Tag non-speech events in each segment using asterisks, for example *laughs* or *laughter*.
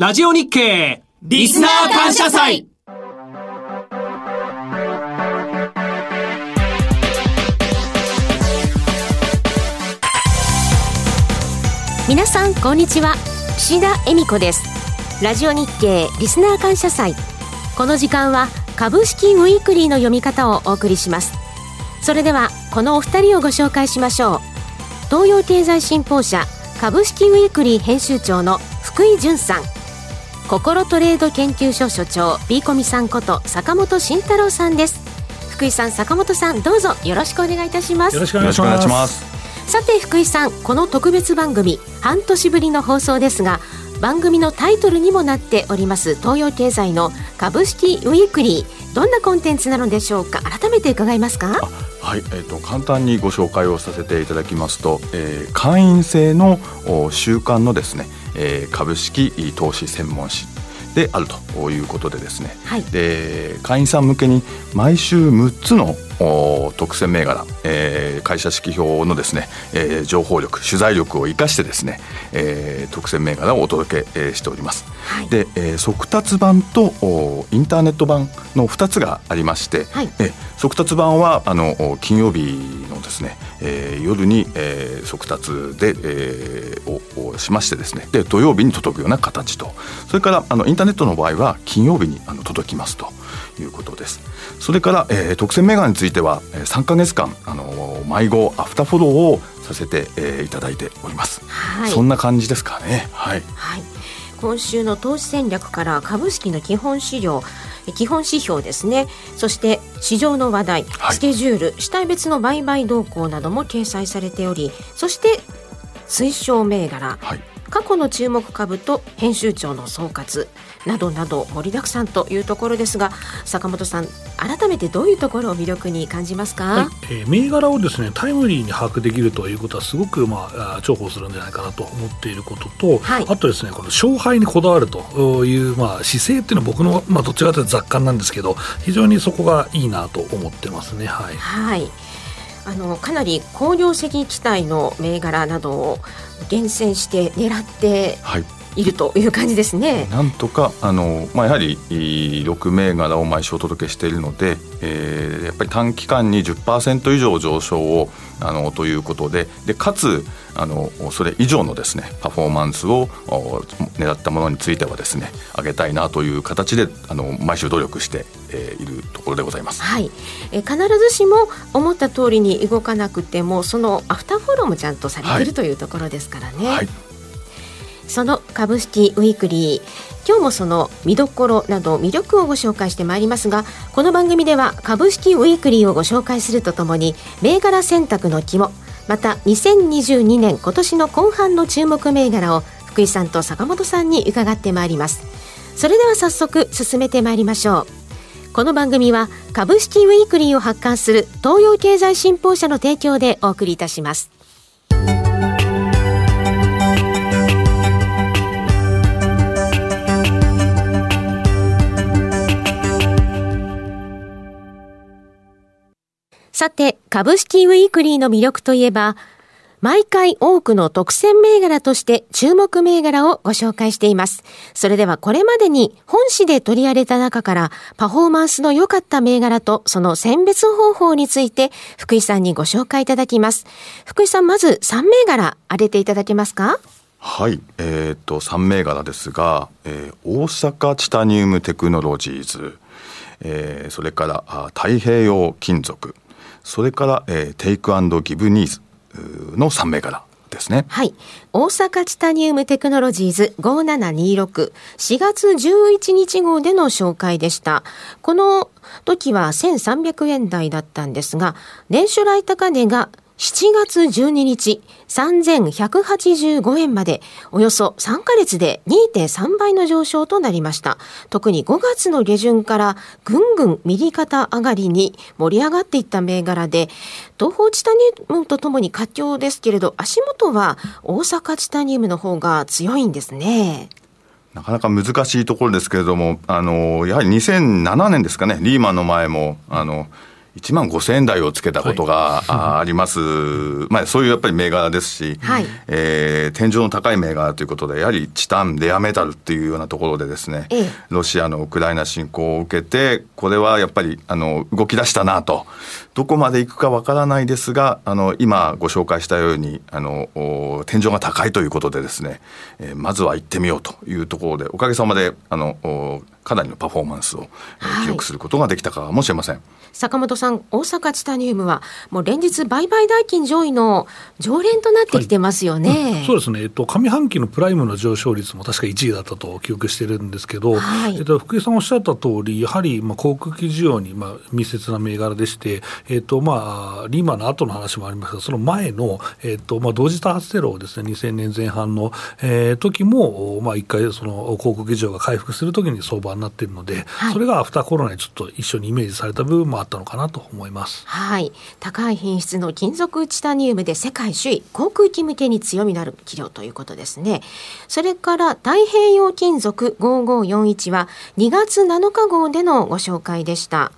ラジオ日経リスナー感謝祭。皆さんこんにちは。岸田恵美子です。ラジオ日経リスナー感謝祭。この時間は株式ウィークリーの読み方をお送りします。それではこのお二人をご紹介しましょう。東洋経済新報社株式ウィークリー編集長の福井淳さん。心トレード研究所所長ビーコミさんこと坂本慎太郎さんです。福井さん坂本さんどうぞよろしくお願いいたします。よろしくお願いします。さて福井さんこの特別番組半年ぶりの放送ですが番組のタイトルにもなっております。東洋経済の株式ウィークリーどんなコンテンツなのでしょうか？改めて伺いますか？はい、えーと、簡単にご紹介をさせていただきますと、えー、会員制の週間のですねえー、株式投資専門誌。であるということでですね、はい、で会員さん向けに毎週6つの特選銘柄、えー、会社指揮表のですね、えー、情報力取材力を生かしてですね、えー、特選銘柄をお届け、えー、しております、はい、で、えー、速達版とインターネット版の2つがありまして、はい、え速達版はあの金曜日のですね、えー、夜に、えー、速達で、えー、ををしましてですね。で土曜日に届くような形と。それからあのインターネットの場合は金曜日にあの届きますと。いうことです。それから、えー、特選銘柄については3か月間あの迷子アフターフォローをさせて、えー、いただいております、はい、そんな感じですかね。はい、はい、今週の投資戦略から株式の基本資料基本指標ですね。そして市場の話題、はい、スケジュール主体別の売買動向なども掲載されておりそして推奨銘柄、はい、過去の注目株と編集長の総括などなど盛りだくさんというところですが坂本さん改めてどういうところを魅力に感じますか、はい、えー、銘柄をですねタイムリーに把握できるということはすごく、まあ、重宝するんじゃないかなと思っていることと、はい、あとですねこの勝敗にこだわるという、まあ、姿勢っていうのは僕の、まあ、どちらかというと雑感なんですけど非常にそこがいいなと思ってますね。はい、はいあのかなり工業石地帯の銘柄などを厳選して狙ってるという感じですね。なんとかあの、まあ、やはり6銘柄を毎週お届けしているので、えー、やっぱり短期間に10%以上上昇をあのということででかつあのそれ以上のですねパフォーマンスを狙ったものについてはですね上げたいなという形であの毎週努力して、えー、いるところでございます。はい、え必ずしも思った通りに動かなくてもそのアフターフォローもちゃんとされている、はい、というところですからね。はいその株式ウィークリー。今日もその見どころなど魅力をご紹介してまいりますがこの番組では株式ウィークリーをご紹介するとともに銘柄選択の肝また2022年今年の後半の注目銘柄を福井さんと坂本さんに伺ってまいります。それでは早速進めてまいりましょう。この番組は株式ウィークリーを発刊する東洋経済新報社の提供でお送りいたします。さて、株式ウィークリーの魅力といえば、毎回多くの特選銘柄として注目銘柄をご紹介しています。それではこれまでに本誌で取り上げた中からパフォーマンスの良かった銘柄とその選別方法について福井さんにご紹介いただきます。福井さんまず3銘柄挙げていただけますか？はい、えっ、と3銘柄ですが、えー、大阪チタニウムテクノロジーズ、えー、それから太平洋金属それから、えー、テイクアンドギブニーズの3銘柄ですね。はい。大阪チタニウムテクノロジーズ5726、4月11日号での紹介でした。この時は1300円台だったんですが、年初来高値が7月12日、3185円まで、およそ3ヶ月で2.3倍の上昇となりました。特に5月の下旬からぐんぐん右肩上がりに盛り上がっていった銘柄で、東方チタニウムとともに活況ですけれど、足元は大阪チタニウムの方が強いんですね。なかなか難しいところですけれども、あのやはり2007年ですかね、リーマンの前も、あの1万5000円台をつけたことが、あります、*laughs* まあ、そういうやっぱり銘柄ですし、はい、えー、天井の高い銘柄ということで、やはりチタン、レアメタルっていうようなところでですね、ええ、ロシアのウクライナ侵攻を受けて、これはやっぱりあの動き出したなと、どこまでいくかわからないですが、あの今ご紹介したようにあの、天井が高いということでですね、えー、まずは行ってみようというところで、おかげさまで、あのかなりのパフォーマンスを記録することができたかもしれません。はい、坂本さん、大阪チタニウムは、もう連日、売買代金上位の常連となってきてますよね、はいうん、そうですね、えっと、上半期のプライムの上昇率も確か1位だったと記憶してるんですけど、はい、えっと、福井さんおっしゃった通り、やはり、まあ、航空機需要に、まあ、密接な銘柄でして、えっとまあ、リーマンの後の話もありますが、その前の、えっとまあ、同時多発テロをですね、2000年前半の、えー、時も、まあ、一回、その航空機需要が回復するときに相場になっているので、はい、それがアフターコロナにちょっと一緒にイメージされた部分もあったのかなと思います。はい、高い品質の金属チタニウムで世界首位、航空機向けに強みのある企業ということですね。それから太平洋金属5541は2月7日号でのご紹介でした。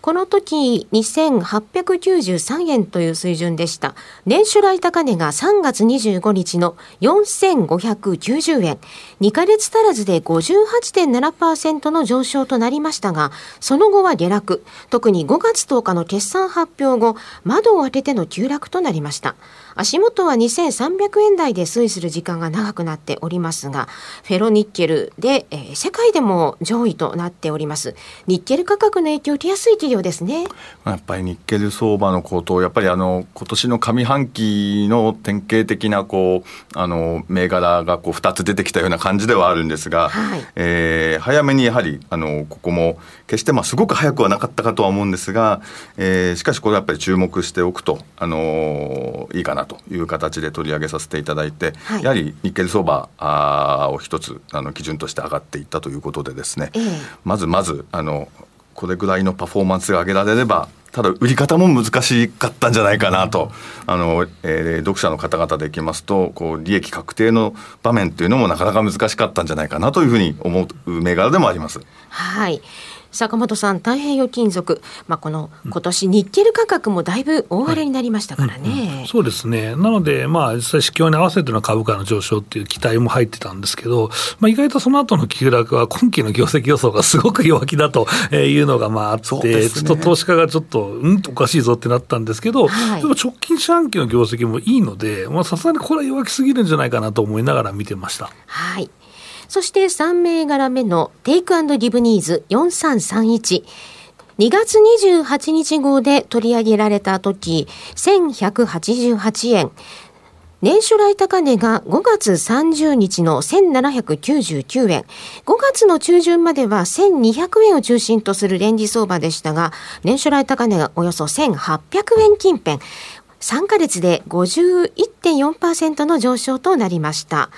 この時2893円という水準でした。年初来高値が3月25日の4590円。2ヶ月足らずで58.7%の上昇となりましたが、その後は下落。特に5月10日の決算発表後、窓を開けての急落となりました。足元は2300円台で推移する時間が長くなっておりますが、フェロニッケルで、えー、世界でも上位となっております。ニッケル価格の影響を受けやすい企業ですね。やっぱりニッケル相場の高騰、やっぱりあの今年の上半期の典型的なこうあの銘柄がこう2つ出てきたような感じではあるんですが、はい、えー、早めにやはりあのここも決してまあすごく早くはなかったかとは思うんですが、えー、しかしこれやっぱり注目しておくとあのいいかなと。という形で取り上げさせていただいて、はい、やはりニッケル相場を一つあの基準として上がっていったということでですね、えー、まずまずあのこれぐらいのパフォーマンスが上げられればただ売り方も難しかったんじゃないかなと、あの、えー、読者の方々でいきますと、こう、利益確定の場面というのもなかなか難しかったんじゃないかなというふうに思う銘柄でもあります。はい。坂本さん、太平洋金属、まあ、この今年ニッケル価格もだいぶ大荒れになりましたからね、はいうんうん、そうですね、なので、まあ、実際、市況に合わせての株価の上昇っていう期待も入ってたんですけど、まあ、意外とその後の急落は、今期の業績予想がすごく弱気だというのがまああって、ね、ちょっと投資家がちょっと、うんとおかしいぞってなったんですけど、はい、でも直近四半期の業績もいいので、さすがにこれは弱気すぎるんじゃないかなと思いながら見てました。はいそして3銘柄目のテイクギブニーズ4331。2月28日号で取り上げられた時、1188円。年初来高値が5月30日の1799円。5月の中旬までは1200円を中心とするレンジ相場でしたが、年初来高値がおよそ1800円近辺。3ヶ月で51.4%の上昇となりました。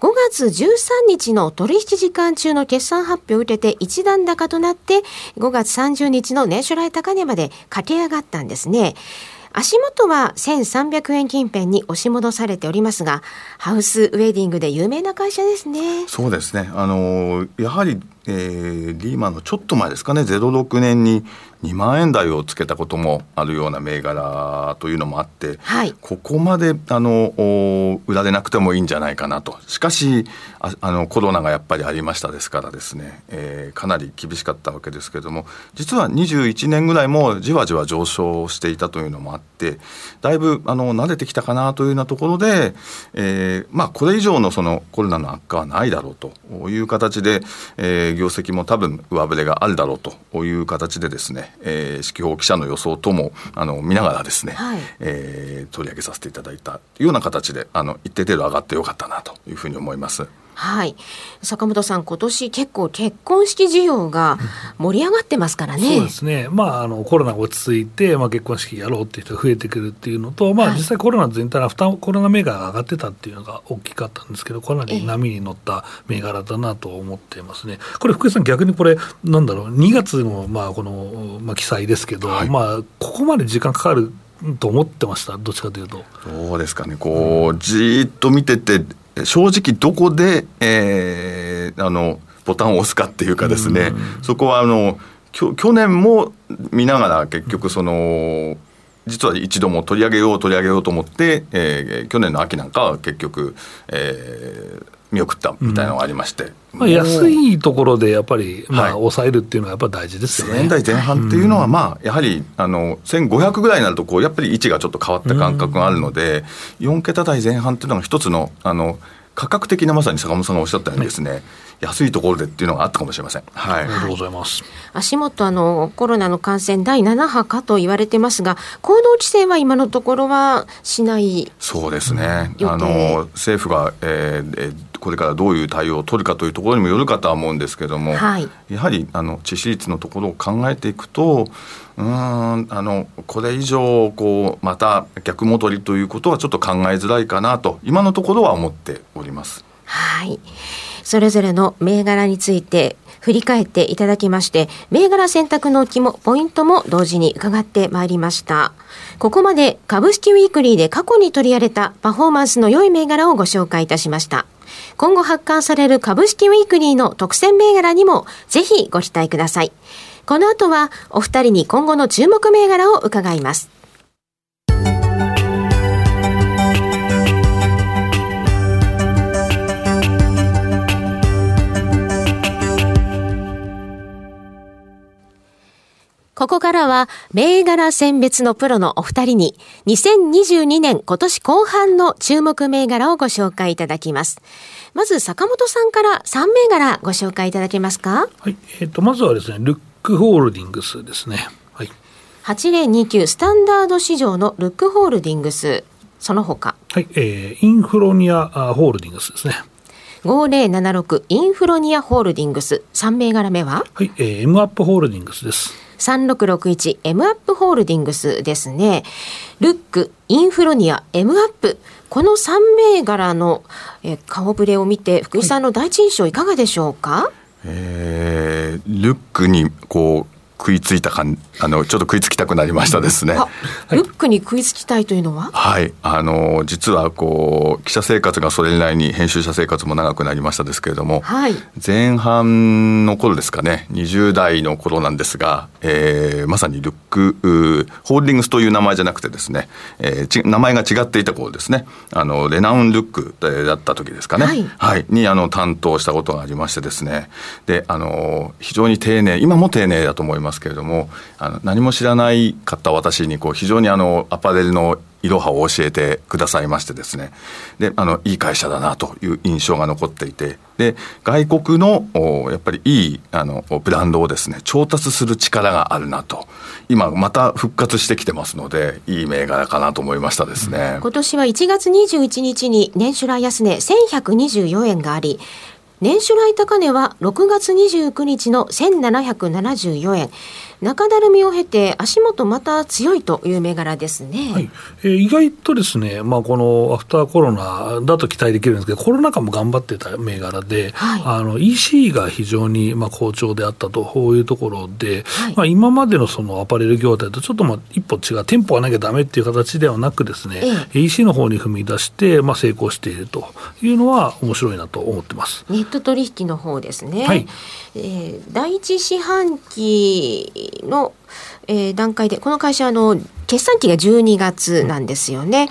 5月13日の取引時間中の決算発表を受けて一段高となって5月30日の年初来高値まで駆け上がったんですね。足元は1300円近辺に押し戻されておりますが、ハウスウェディングで有名な会社ですね。そうですね。あの、やはり、えー、リーマンのちょっと前ですかね、06年に2万円台をつけたこともあるような銘柄というのもあって、はい、ここまであの売られなくてもいいんじゃないかなと。しかしああのコロナがやっぱりありましたですからですね、えー、かなり厳しかったわけですけれども実は21年ぐらいもじわじわ上昇していたというのもあってだいぶあの慣れてきたかなというようなところで、えー、まあこれ以上のそのコロナの悪化はないだろうという形で、えー、業績も多分上振れがあるだろうという形でですねえー、指揮法記者の予想ともあの見ながらですね、はい、えー、取り上げさせていただいたような形であの一定程度上がってよかったなというふうに思います。はい。坂本さん、今年結構結婚式需要が盛り上がってますからね。そうですね。まあ、あの、コロナ落ち着いて、まあ、結婚式やろうっていう人が増えてくるっていうのと、まあ、実際コロナ全体の負担、コロナ銘柄が上がってたっていうのが大きかったんですけど、かなり波に乗った銘柄だなと思っていますね。これ、福井さん、逆にこれ、なんだろう、2月の、まあ、この、まあ、記載ですけど、はい、まあ、ここまで時間かかると思ってました、どっちかというと。そうですかね、こう、じっと見てて、正直どこで、えー、あのボタンを押すかっていうかですね、そこはあの去年も見ながら結局その、実は一度も取り上げよう取り上げようと思って、えー、去年の秋なんかは結局、えー、見送ったみたいなのがありまして、まあ、安いところでやっぱり、まあ、抑えるっていうのはやっぱ大事ですよね。年代前半っていうのは、まあ、やはりあの1500ぐらいになるとこう、やっぱり位置がちょっと変わった感覚があるので、4桁台前半っていうのが一つのあの価格的なまさに坂本さんがおっしゃったようにですね、はい、安いところでっていうのがあったかもしれません。はい、ありがとうございます。足元あのコロナの感染第7波かと言われてますが、行動規制は今のところはしないそうですね。あの政府が、えー、これからどういう対応を取るかというところにもよるかとは思うんですけれども、はい、やはりあの致死率のところを考えていくと、うんあのこれ以上こうまた逆戻りということはちょっと考えづらいかなと今のところは思っております。はいそれぞれの銘柄について振り返っていただきまして、銘柄選択の肝、ポイントも同時に伺ってまいりました。ここまで株式ウィークリーで過去に取り上げたパフォーマンスの良い銘柄をご紹介いたしました。今後発刊される株式ウィークリーの特選銘柄にもぜひご期待ください。この後はお二人に今後の注目銘柄を伺います。ここからは、銘柄選別のプロのお二人に、2022年今年後半の注目銘柄をご紹介いただきます。まず、坂本さんから3銘柄ご紹介いただけますか？はい。えっ、ー、と、まずはですね、ルックホールディングスですね。はい。8029スタンダード市場のルックホールディングス。その他。はい。えー、インフロニアホールディングスですね。5076インフロニアホールディングス。3銘柄目は？はい、えー、M アップホールディングスです。3661 M アップホールディングスですね。ルック、インフロニア、M アップ。この3銘柄のえ顔ぶれを見て、福井さんの第一印象いかがでしょうか、はい、えー、ルックにこう食いついた感あのちょっと食いつきたくなりましたですね。ルックに食いつきたいというのは、はい、あの実はこう記者生活がそれなりに編集者生活も長くなりましたですけれども、はい、前半の頃ですかね。20代の頃なんですが、えー、まさにルックホールディングスという名前じゃなくてですね、えー、ち名前が違っていた頃ですね。あのレナウンルックだった時ですかね、はい、はい、にあの担当したことがありましてですね。であの非常に丁寧今も丁寧だと思いますますけれどもあの何も知らないかった私にこう非常にあのアパレルのいろはを教えてくださいましてですね。であのいい会社だなという印象が残っていて。で外国のやっぱりいいあのブランドをですね調達する力があるなと。今また復活してきてますのでいい銘柄かなと思いましたですね。今年は1月21日に年初来安値1124円があり年初来高値は6月29日の1774円。中だるみを経て、足元また強いという銘柄ですね、はい。えー、意外とですね、まあ、このアフターコロナだと期待できるんですけど、コロナ禍も頑張ってた銘柄で、はい、あの EC が非常にまあ好調であったというところで、はい、まあ、今までのそのアパレル業態とちょっとまあ一歩違う、店舗はなきゃだめっていう形ではなくですね、ええ、EC の方に踏み出して、まあ、成功しているというのは、面白いなと思ってます。ネット取引の方ですね。はい。えー、第一四半期の、えー、段階で、この会社の決算期が12月なんですよね。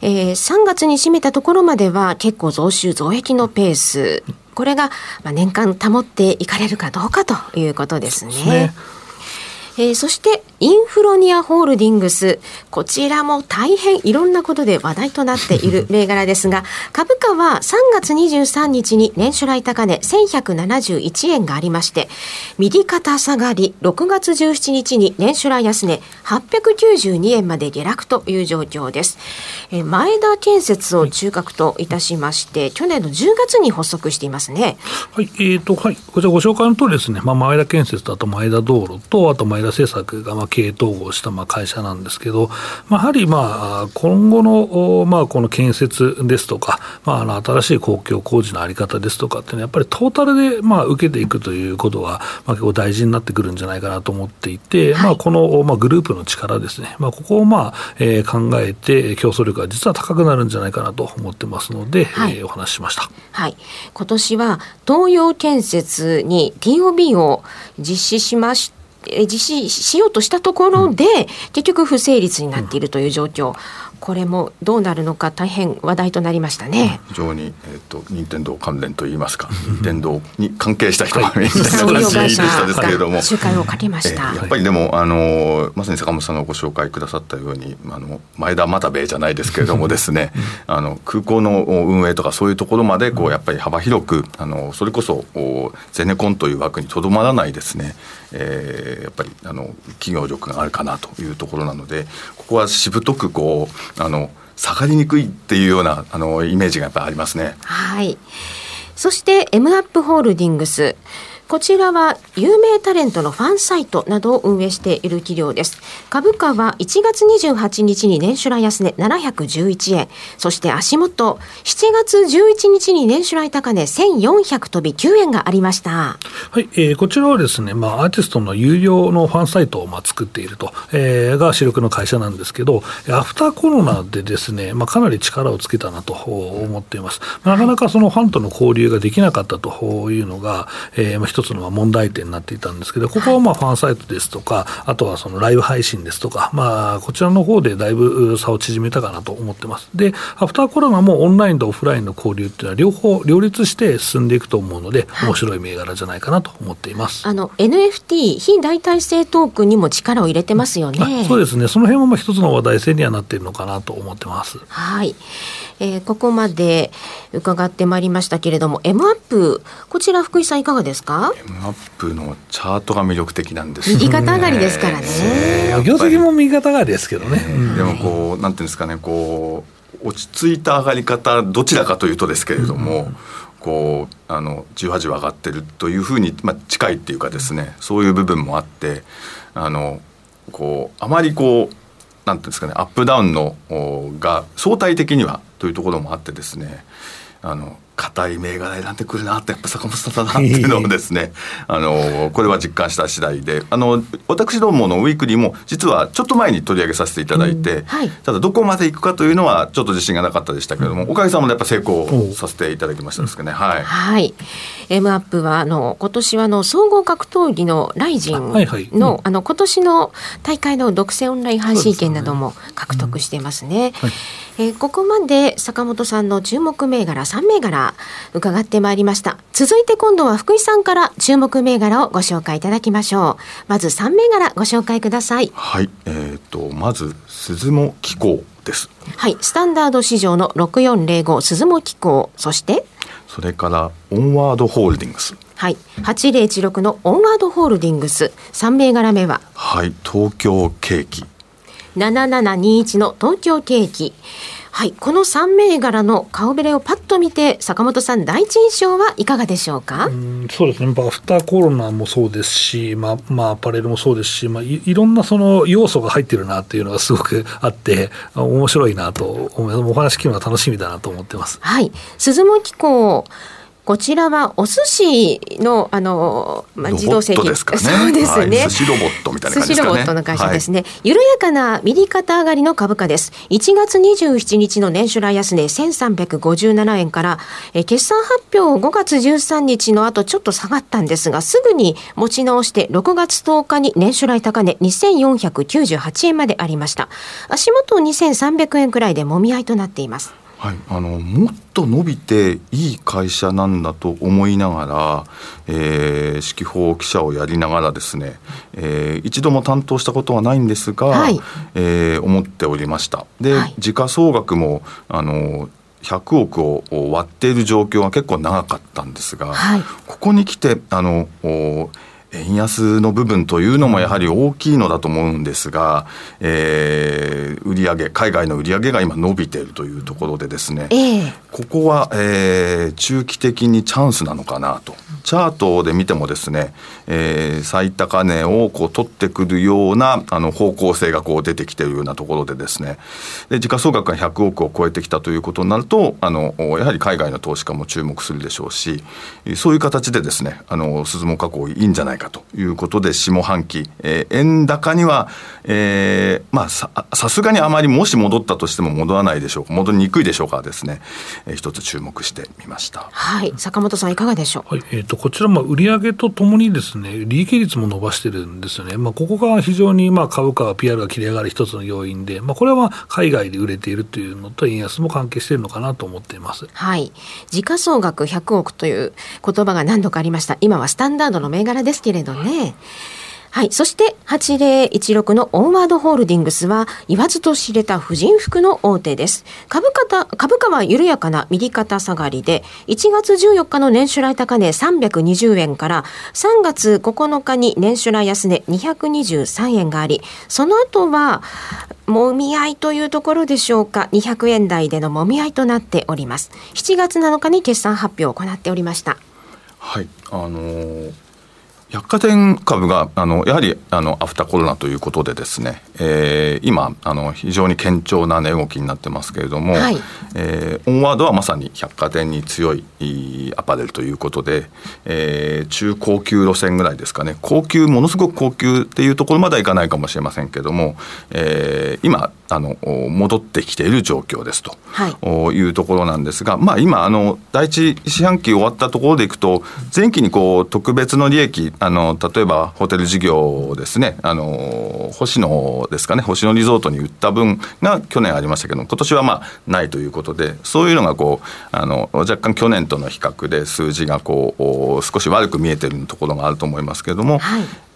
えー、3月に締めたところまでは結構増収増益のペース。これが、まあ、年間保っていかれるかどうかということですね。すねえー、そしてインフロニアホールディングス。こちらも大変いろんなことで話題となっている銘柄ですが *laughs* 株価は3月23日に年初来高値1171円がありまして右肩下がり6月17日に年初来安値892円まで下落という状況です、えー、前田建設を中核といたしまして去年の10月に発足していますね。はいえーとはい、こちらご紹介の通りですね、まあ、前田建設とあと前田道路とあと前田製作がまあ経営統合したまあ会社なんですけど、まあ、やはりまあ今後のまあこの建設ですとか、まあ、あの新しい公共工事の在り方ですとかっていうのは、やっぱりトータルでまあ受けていくということが、まあ、結構大事になってくるんじゃないかなと思っていて、はい、まあ、このまあグループの力ですね、まあ、ここをまあ、えー、考えて、競争力が実は高くなるんじゃないかなと思ってますので、はい、えー、お話ししました。はい、今年は東洋建設に TOB を実施しまして、実施しようとしたところで、うん、結局不成立になっているという状況、これもどうなるのか大変話題となりましたね。非常にえっ、ー、と任天堂関連といいますか、任天堂に関係した人がメインでしたですけれども、をかけました。やっぱりでもあのまさに坂本さんがご紹介くださったように、あの前田又兵衛じゃないですけれどもですね、*laughs* あの空港の運営とかそういうところまでこうやっぱり幅広くあのそれこそゼネコンという枠にとどまらないですね、えー、やっぱりあの企業力があるかなというところなので、ここはしぶとくこうあの下がりにくいっていうようなあのイメージがやっぱりありますね。はい。そして M アップホールディングスこちらは有名タレントのファンサイトなどを運営している企業です。株価は1月28日に年初来安値711円、そして足元7月11日に年初来高値1400飛び9円がありました。はい、えー、こちらはですね、まあアーティストの有料のファンサイトをまあ作っていると、えー、が主力の会社なんですけど、アフターコロナでですね、まあかなり力をつけたなと思っています。なかなかそのファンとの交流ができなかったというのが、えー、まあ一つの問題点になっていたんですけど、ここはまあファンサイトですとか、あとはそのライブ配信ですとか、まあ、こちらの方でだいぶ差を縮めたかなと思ってます。で、アフターコロナもオンラインとオフラインの交流っていうのは両方両立して進んでいくと思うので、面白い銘柄じゃないかなと思っています。あの NFT 非代替性トークンにも力を入れてますよね。そうですね。その辺もまあ一つの話題性にはなっているのかなと思ってます。はい。えー、ここまで伺ってまいりましたけれども M アップこちら福井さんいかがですか？M アップのチャートが魅力的なんです、ね、右肩上がりですからね、業績も右肩上がりですけどね、でもこうなんていうんですかねこう落ち着いた上がり方どちらかというとですけれども、うん。こうあのじわじわ上がってるというふうに、まあ、近いっていうかですねそういう部分もあってあのこうあまりこうなんていうんですかねアップダウンのが相対的にはというところもあってですねあの硬い銘柄選んでくるなってやっぱ坂本さんだなっていうのをですね *laughs* あのこれは実感した次第で。あの私どものウィークリーも実はちょっと前に取り上げさせていただいて、うんはい、ただどこまでいくかというのはちょっと自信がなかったでしたけれども、うん、おかげさまでやっぱ成功させていただきましたですかね、はい、はい、M アップはあの今年はあの総合格闘技のライジンのはいはい。うん、あの今年の大会の独占オンライン配信権なども獲得していますね。すねえー、ここまで坂本さんの注目銘柄3銘柄伺ってまいりました。続いて今度は福井さんから注目銘柄をご紹介いただきましょう。まず3銘柄ご紹介ください。はいえーと、まず鈴も機構です。はいスタンダード市場の6405鈴も機構。そしてそれからオンワードホールディングス。はい、8016のオンワードホールディングス。3銘柄目は？はい東京景気7721の東京景気はい、この3銘柄の顔ぶれをパッと見て、坂本さん、第一印象はいかがでしょうか？うそうですね、アフターコロナもそうですし、まあまあ、アパレルもそうですし、まあい、いろんなその要素が入ってるなっていうのがすごくあって、面白いなとお話聞くのが楽しみだなと思ってます。はい、鈴木機構こちらはお寿司のあの、まあ、自動製品、ね、そうですね、はい、寿司ロボットみたいな感じですね。寿司ロボットの会社ですね、はい、緩やかな右肩上がりの株価です。1月27日の年初来安値1357円から、え決算発表5月13日の後ちょっと下がったんですが、すぐに持ち直して6月10日に年初来高値2498円までありました。足元2300円くらいでもみ合いとなっています。はい、あのもっと伸びていい会社なんだと思いながら、えー、指揮法記者をやりながらですね、えー、一度も担当したことはないんですが、はい、えー、思っておりました。で、はい、時価総額もあの100億を割っている状況が結構長かったんですが、はい、ここに来てあの円安の部分というのもやはり大きいのだと思うんですが、えー、売上海外の売上が今伸びているというところでですね、えー、ここは、えー、中期的にチャンスなのかなと。チャートで見てもですね、えー、最高値をこう取ってくるようなあの方向性がこう出てきているようなところでですね、で時価総額が100億を超えてきたということになると、あのやはり海外の投資家も注目するでしょうし、そういう形でですね、あの鈴も加工いいんじゃないないかということで、下半期、えー、円高には、えー、まあさ、さすがにあまりもし戻ったとしても戻らないでしょうか、戻りにくいでしょうかですね、えー、一つ注目してみました。はい、坂本さんいかがでしょう？はい、えっ、ー、と、こちら、まあ、売上とともにですね、利益率も伸ばしてるんですよね。まあ、ここが非常に、まあ、株価が PR が切り上がる一つの要因で、まあ、これは海外で売れているというのと、円安も関係しているのかなと思っています。はい。時価総額100億という言葉が何度かありました。今はスタンダードの銘柄ですけれどね。はい。そして、8016のオンワードホールディングスは、言わずと知れた婦人服の大手です。株価株価は緩やかな右肩下がりで、1月14日の年初来高値320円から、3月9日に年初来安値223円があり、その後は、もみ合いというところでしょうか、200円台でのもみ合いとなっております。7月7日に決算発表を行っておりました。はい。あのー百貨店株があのやはりあのアフターコロナということでですね、えー、今あの非常に堅調な値動きになってますけれども、はい、えー、オンワードはまさに百貨店に強いアパレルということで、えー、中高級路線ぐらいですかね。高級ものすごく高級っていうところまではいかないかもしれませんけれども、えー、今あの戻ってきている状況ですと、はい、いうところなんですが、まあ、今あの第一四半期終わったところでいくと前期にこう特別の利益あの例えばホテル事業ですね。あの星野ですかね。星野リゾートに売った分が去年ありましたけど今年はまあないということでそういうのがこうあの若干去年との比較で数字がこう少し悪く見えてるところがあると思いますけれども、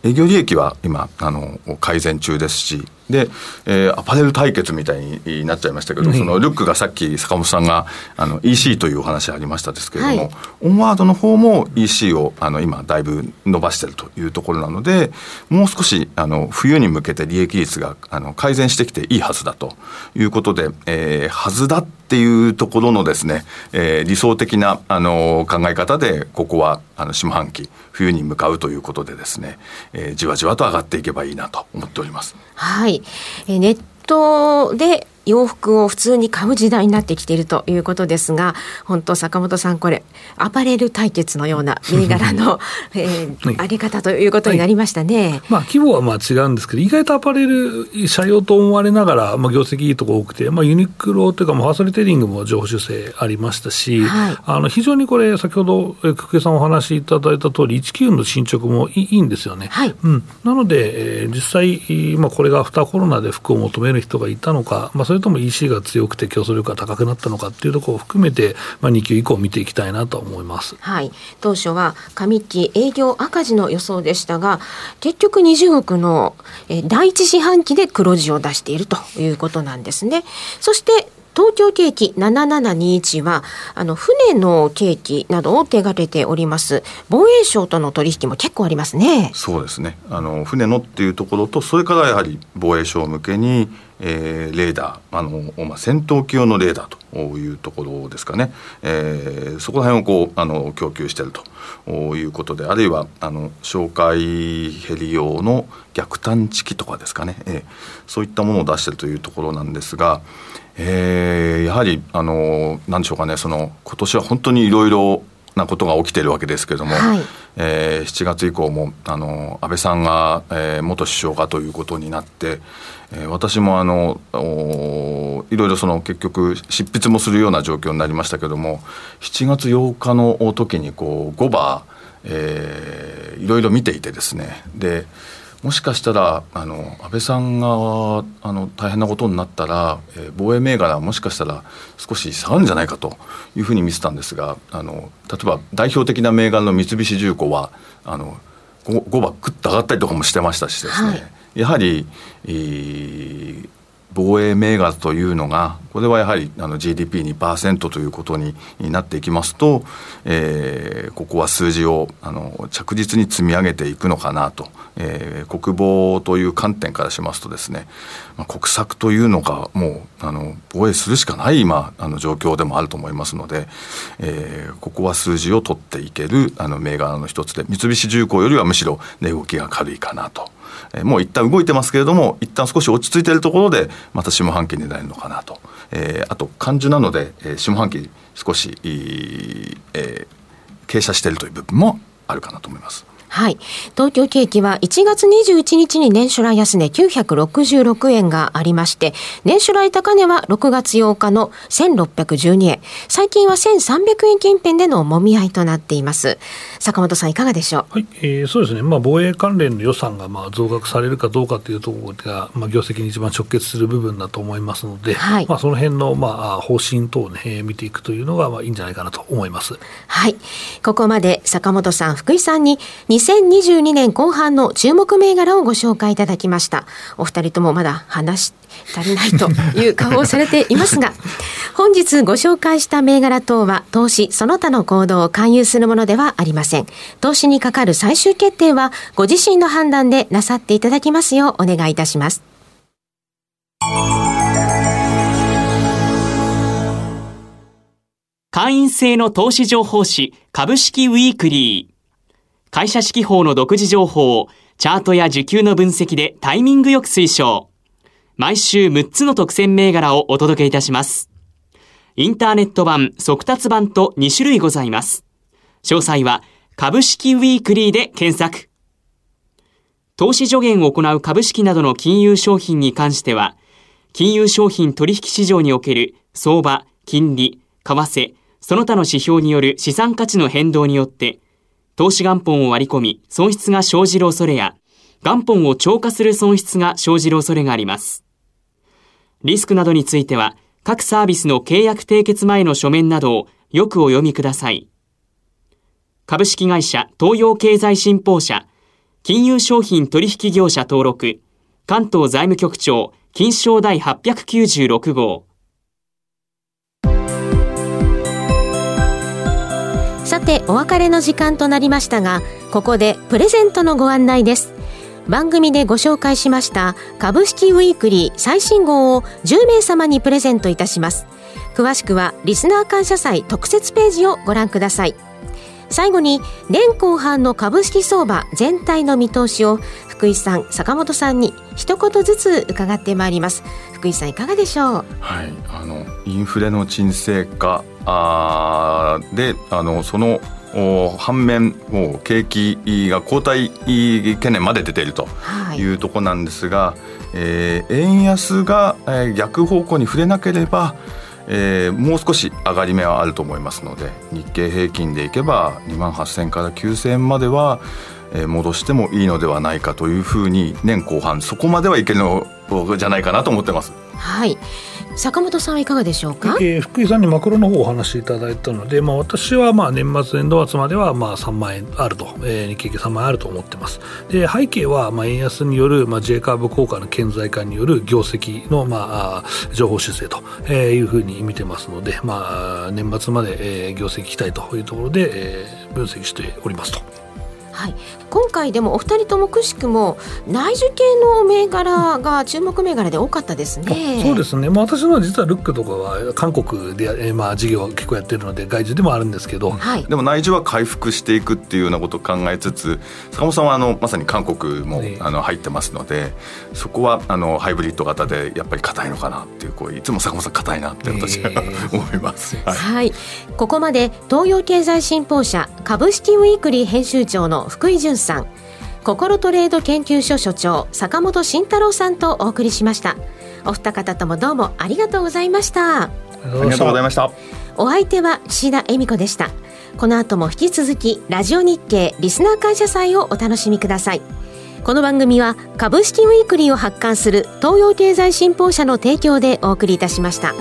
営業利益は今あの改善中ですしで、えー、アパレル対決みたいになっちゃいましたけど、うん、そのルックがさっき坂本さんがあの EC というお話ありましたですけれども、はい、オンワードの方も EC をあの今だいぶ伸ばしてるというところなのでもう少しあの冬に向けて利益率があの改善してきていいはずだということで、えー、はずだってていうところのですね、えー、理想的なあの考え方でここはあの下半期冬に向かうということでですね、えー、じわじわと上がっていけばいいなと思っております。はい、えー、ネットで洋服を普通に買う時代になってきているということですが本当坂本さんこれアパレル対決のような *laughs* 銘柄の、*laughs* えーはい、あり方ということになりましたね、はい、まあ、規模はまあ違うんですけど意外とアパレル社用と思われながら、まあ、業績いいところ多くて、まあ、ユニクロというか、ファーソリテイリングも上手性ありましたし、はい、あの非常にこれ先ほど久江さんお話しいただいた通り19の進捗もいいんですよね、うん、なので、えー、実際、まあ、これがアフターコロナで服を求める人がいたのか、まあ、それとも EC が強くて競争力が高くなったのかっていうところを含めて、まあ、2級以降見ていきたいなと思います、はい、当初は上期営業赤字の予想でしたが結局20億の、え第一四半期で黒字を出しているということなんですね。そして東京景気7721は、あの、船の景気などを手掛けております。防衛省との取引も結構ありますね。そうですね。あの、船のっていうところと、それからやはり防衛省向けに、えー、レーダー、あの、まあ、戦闘機用のレーダーというところですかね。えー、そこら辺をこう、あの、供給しているということで、あるいは、あの、哨戒ヘリ用の逆探知機とかですかね。えー、そういったものを出しているというところなんですが、えー、やはりあのなんでしょうかねその今年は本当にいろいろなことが起きているわけですけれども、はい、えー、7月以降もあの安倍さんが、えー、元首相がということになって、えー、私もあのいろいろその結局執筆もするような状況になりましたけれども7月8日の時にこう5番、えー、いろいろ見ていてですねでもしかしたらあの安倍さんがあの大変なことになったら、えー、防衛銘柄はもしかしたら少し下がるんじゃないかというふうに見てたんですがあの例えば代表的な銘柄の三菱重工はあの 5, 5番ぐっと上がったりとかもしてましたしですね、はい、やはり、えー、防衛銘柄というのがこれはやはりあの GDP2% ということになっていきますと、えー、ここは数字をあの着実に積み上げていくのかなと、えー、国防という観点からしますとですね、ま、国策というのがもうあの防衛するしかない今あの状況でもあると思いますので、えー、ここは数字を取っていけるあの銘柄の一つで三菱重工よりはむしろ値動きが軽いかなと。もう一旦動いてますけれども一旦少し落ち着いているところでまた下半期になるのかなと、えー、あと感受なので、えー、下半期少し、えー、傾斜しているという部分もあるかなと思います。はい。東京景気は1月21日に年初来安値966円がありまして、年初来高値は6月8日の1612円。最近は1300円近辺でのもみ合いとなっています。坂本さんいかがでしょう？はい、えー、そうですね。まあ防衛関連の予算がまあ増額されるかどうかというところが、まあ業績に一番直結する部分だと思いますので、はい、まあその辺のまあ方針等をね、えー、見ていくというのがまあいいんじゃないかなと思います。はい。ここまで坂本さん、福井さんに2022年後半の注目銘柄をご紹介いただきました。お二人ともまだ話足りないという顔をされていますが、*laughs* 本日ご紹介した銘柄等は投資その他の行動を勧誘するものではありません。投資にかかる最終決定はご自身の判断でなさっていただきますようお願いいたします。会員制の投資情報誌株式ウィークリー。会社指揮法の独自情報をチャートや受給の分析でタイミングよく推奨。毎週6つの特選銘柄をお届けいたします。インターネット版、速達版と2種類ございます。詳細は株式ウィークリーで検索。投資助言を行う株式などの金融商品に関しては、金融商品取引市場における相場、金利、為替、その他の指標による資産価値の変動によって投資元本を割り込み、損失が生じる恐れや、元本を超過する損失が生じる恐れがあります。リスクなどについては、各サービスの契約締結前の書面などをよくお読みください。株式会社東洋経済新報社、金融商品取引業者登録、関東財務局長、金賞第896号。てお別れの時間となりましたがここでプレゼントのご案内です。番組でご紹介しました株式ウィークリー最新号を10名様にプレゼントいたします。詳しくはリスナー感謝祭特設ページをご覧ください。最後に年後半の株式相場全体の見通しを福井さん坂本さんに一言ずつ伺ってまいります。福井さんいかがでしょう？はいあのインフレの沈静化あであのその反面もう景気が後退懸念まで出ているというところなんですが、はい、えー、円安が逆方向に触れなければえー、もう少し上がり目はあると思いますので日経平均でいけば2万8000から9000円までは、えー、戻してもいいのではないかというふうに年後半そこまではいけるのじゃないかなと思ってます。はい坂本さんはいかがでしょうか、えー、福井さんにマクロの方をお話しいただいたので、まあ、私はまあ年末年度末まではまあ3万円あると、えー、日経平均3万円あると思ってますで背景はまあ円安によるまあ J カーブ効果の顕在化による業績のまあ情報修正というふうに見てますので、まあ、年末まで業績期待というところで分析しておりますと。はい、今回でもお二人ともくしくも内需系の銘柄が注目銘柄で多かったですね。そうですね。まあ私の実はルックとかは韓国で、えー、まあ事業結構やってるので外需でもあるんですけど、はい、でも内需は回復していくっていうようなことを考えつつ、坂本さんはあのまさに韓国も、ね、あの入ってますので、そこはあのハイブリッド型でやっぱり硬いのかなっていうこういつも坂本さん硬いなって私は、えー、思います。はい、はい、ここまで東洋経済新報社株式ウィークリー編集長の福井潤さん。心トレード研究所所長坂本慎太郎さんとお送りしました。お二方ともどうもありがとうございました。ありがとうございました。お相手は岸田恵美子でした。この後も引き続きラジオ日経リスナー感謝祭をお楽しみください。この番組は株式ウィークリーを発刊する東洋経済新報社の提供でお送りいたしました。